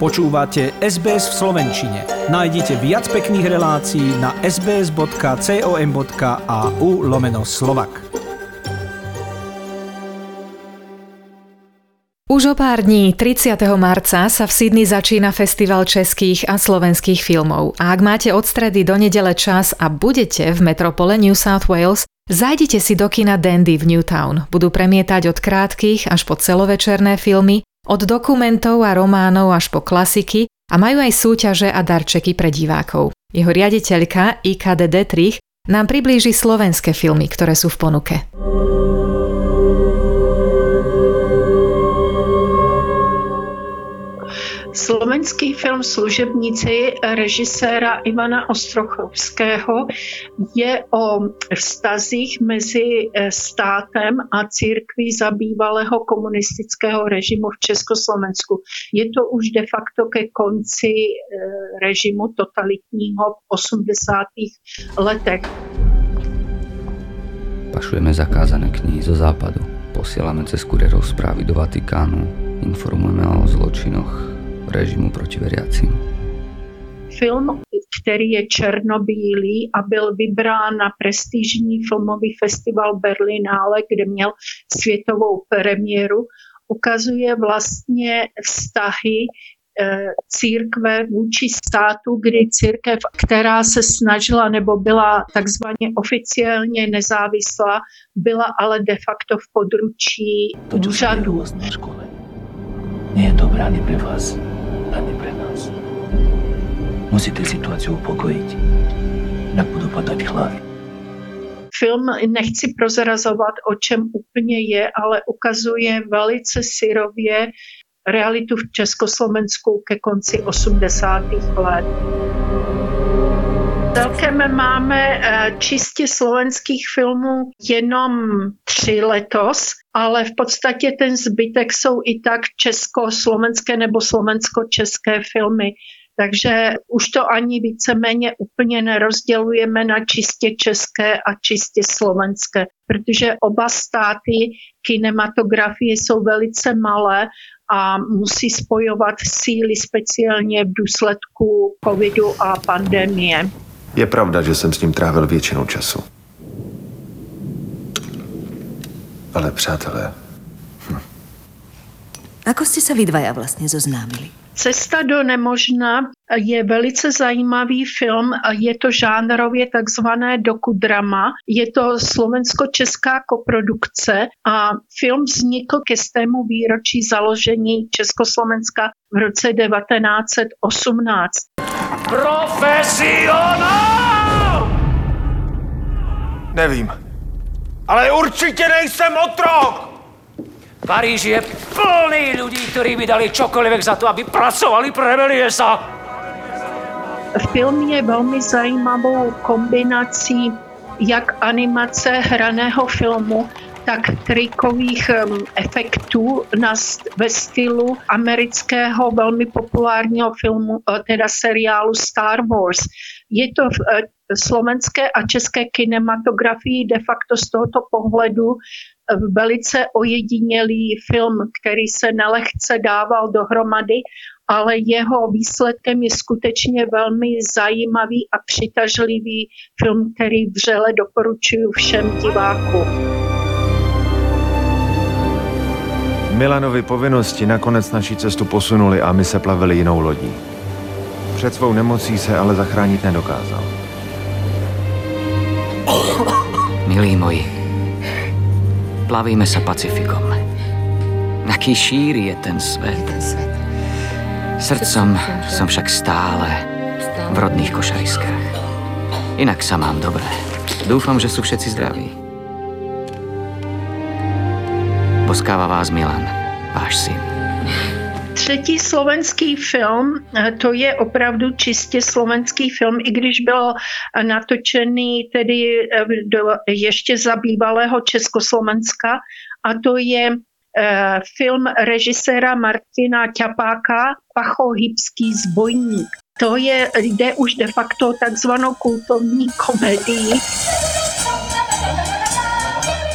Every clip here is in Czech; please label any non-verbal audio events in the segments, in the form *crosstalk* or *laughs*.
Počúvate SBS v Slovenčine. Nájdite viac pekných relácií na sbs.com.au lomeno slovak. Už o pár dní, 30. marca, sa v Sydney začína festival českých a slovenských filmov. A ak máte od stredy do nedele čas a budete v metropole New South Wales, zajdite si do kina Dandy v Newtown. Budú premietať od krátkých až po celovečerné filmy, od dokumentov a románov až po klasiky a majú aj súťaže a darčeky pre divákov. Jeho riaditeľka IKD Detrich nám priblíži slovenské filmy, ktoré sú v ponuke. Slovenský film Služebníci režiséra Ivana Ostrochovského je o vztazích mezi eh, státem a církví za bývalého komunistického režimu v Československu. Je to už de facto ke konci eh, režimu totalitního v 80. letech. Pašujeme zakázané knihy zo západu. Posielame cez kurierov správy do Vatikánu. Informujeme o zločinoch režimu proti veriacím. Film, který je černobílý a byl vybrán na prestižní filmový festival Berlinále, kde měl světovou premiéru, ukazuje vlastně vztahy eh, církve vůči státu, kdy církev, která se snažila nebo byla takzvaně oficiálně nezávislá, byla ale de facto v područí úřadu. Nie je dobré ani pre vás ani pre nás. Musíte situaci upokojiť. Inak budú padať hlavy. Film nechci prozrazovat, o čem úplně je, ale ukazuje velice syrově realitu v Československu ke konci 80. let. Celkem máme eh, čistě slovenských filmů jenom tři letos, ale v podstatě ten zbytek jsou i tak československé nebo slovensko-české filmy. Takže už to ani víceméně úplně nerozdělujeme na čistě české a čistě slovenské, protože oba státy kinematografie jsou velice malé a musí spojovat síly speciálně v důsledku covidu a pandemie. Je pravda, že jsem s ním trávil většinu času. Ale přátelé... Hm. Ako ste sa vy dvaja vlastne zoznámili? Cesta do nemožna je velice zajímavý film. Je to žánrově takzvané dokudrama. Je to slovensko-česká koprodukce a film vznikl ke stému výročí založení Československa v roce 1918. Profesionál! Nevím. Ale určitě nejsem otrok! Paríž je plný ľudí, ktorí by dali čokoľvek za to, aby pracovali pre Meliesa. Film je velmi zajímavou kombinací jak animace hraného filmu, tak trikových efektů na, ve stylu amerického velmi populárního filmu, eh, teda seriálu Star Wars. Je to v eh, slovenské a české kinematografii de facto z tohoto pohledu eh, velice ojedinělý film, který se nelehce dával dohromady, ale jeho výsledkem je skutečně velmi zajímavý a přitažlivý film, který vřele doporučuji všem divákům. Milanovi povinnosti nakonec naší cestu posunuli a my se plavili jinou lodí. Před svou nemocí se ale zachránit nedokázal. Milí moji, plavíme sa Pacifikom. Aký šíri je ten svet. Srdcom som však stále v rodných košariskách. Inak sa mám dobré. Dúfam, že sú všetci zdraví. Poskáva vás Milan, váš syn. Třetí slovenský film, eh, to je opravdu čistě slovenský film, i když byl natočený tedy eh, do ještě za bývalého Československa a to je eh, film režiséra Martina Ťapáka Pachohybský zbojník. To je, jde už de facto takzvanou kultovní komedii.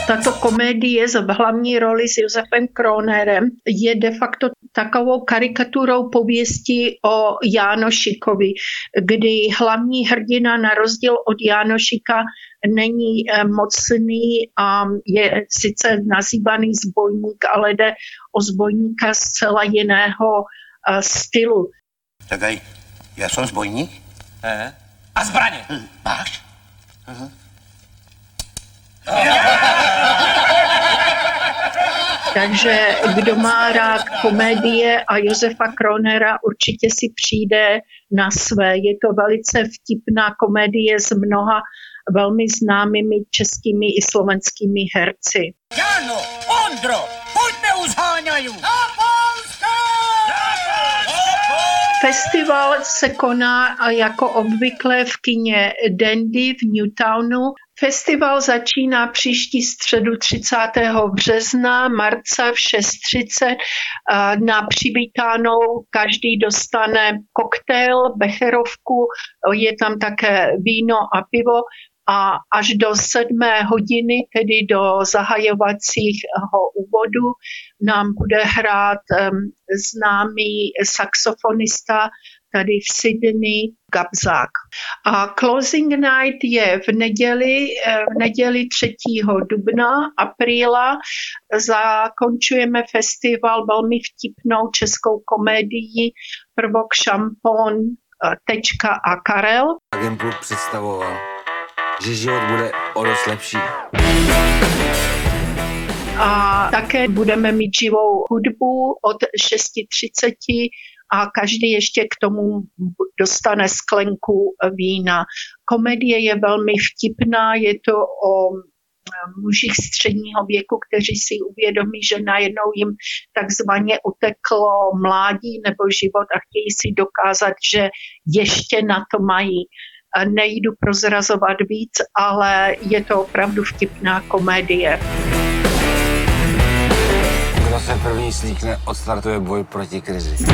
Tato komédie v hlavní roli s Josefem Kronerem je de facto takovou karikaturou pověsti o Jánošikovi, kdy hlavní hrdina na rozdíl od Jánošika není eh, mocný a je sice nazývaný zbojník, ale jde o zbojníka zcela jiného eh, stylu. Tak aj, ja som zbojník? Eh? A zbraně? Hm, máš? Uh-huh. *laughs* Takže kdo má rád komédie a Josefa Kronera, určitě si přijde na své. Je to velice vtipná komédie s mnoha velmi známými českými i slovenskými herci. Jano, Ondro, pojďme už Festival se koná jako obvykle v kině Dandy v Newtownu. Festival začíná příští středu 30. března, marca v 6.30. Na přivítanou každý dostane koktejl, becherovku, je tam také víno a pivo a až do sedmé hodiny, tedy do zahajovacího úvodu, nám bude hrát známý saxofonista tady v Sydney Gabzák. A Closing Night je v neděli, v neděli 3. dubna, apríla. Zakončujeme festival velmi vtipnou českou komédií Prvok šampon, tečka a Karel. Agentů představoval že život bude o dost lepší. A také budeme mít živou hudbu od 6.30 a každý ještě k tomu dostane sklenku vína. Komedie je velmi vtipná, je to o mužích středního věku, kteří si uvědomí, že najednou jim takzvaně uteklo mládí nebo život a chtějí si dokázat, že ještě na to mají nejdu prozrazovat víc, ale je to opravdu vtipná komédie. Kdo se první slíkne, odstartuje boj proti krizi.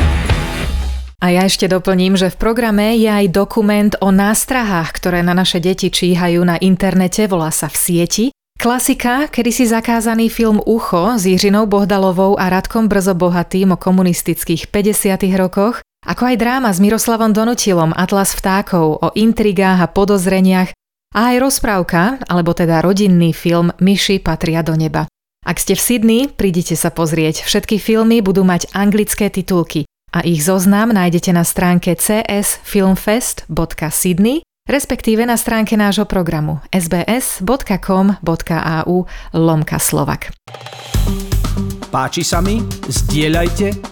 A ja ešte doplním, že v programe je aj dokument o nástrahách, ktoré na naše deti číhajú na internete, volá sa v sieti. Klasika, kedysi zakázaný film Ucho s Jiřinou Bohdalovou a Radkom Brzo Bohatým o komunistických 50. rokoch ako aj dráma s Miroslavom Donutilom Atlas vtákov o intrigách a podozreniach a aj rozprávka, alebo teda rodinný film Myši patria do neba. Ak ste v Sydney, prídite sa pozrieť. Všetky filmy budú mať anglické titulky a ich zoznam nájdete na stránke csfilmfest.sydney, respektíve na stránke nášho programu sbs.com.au lomka slovak. Páči sa mi? Zdieľajte,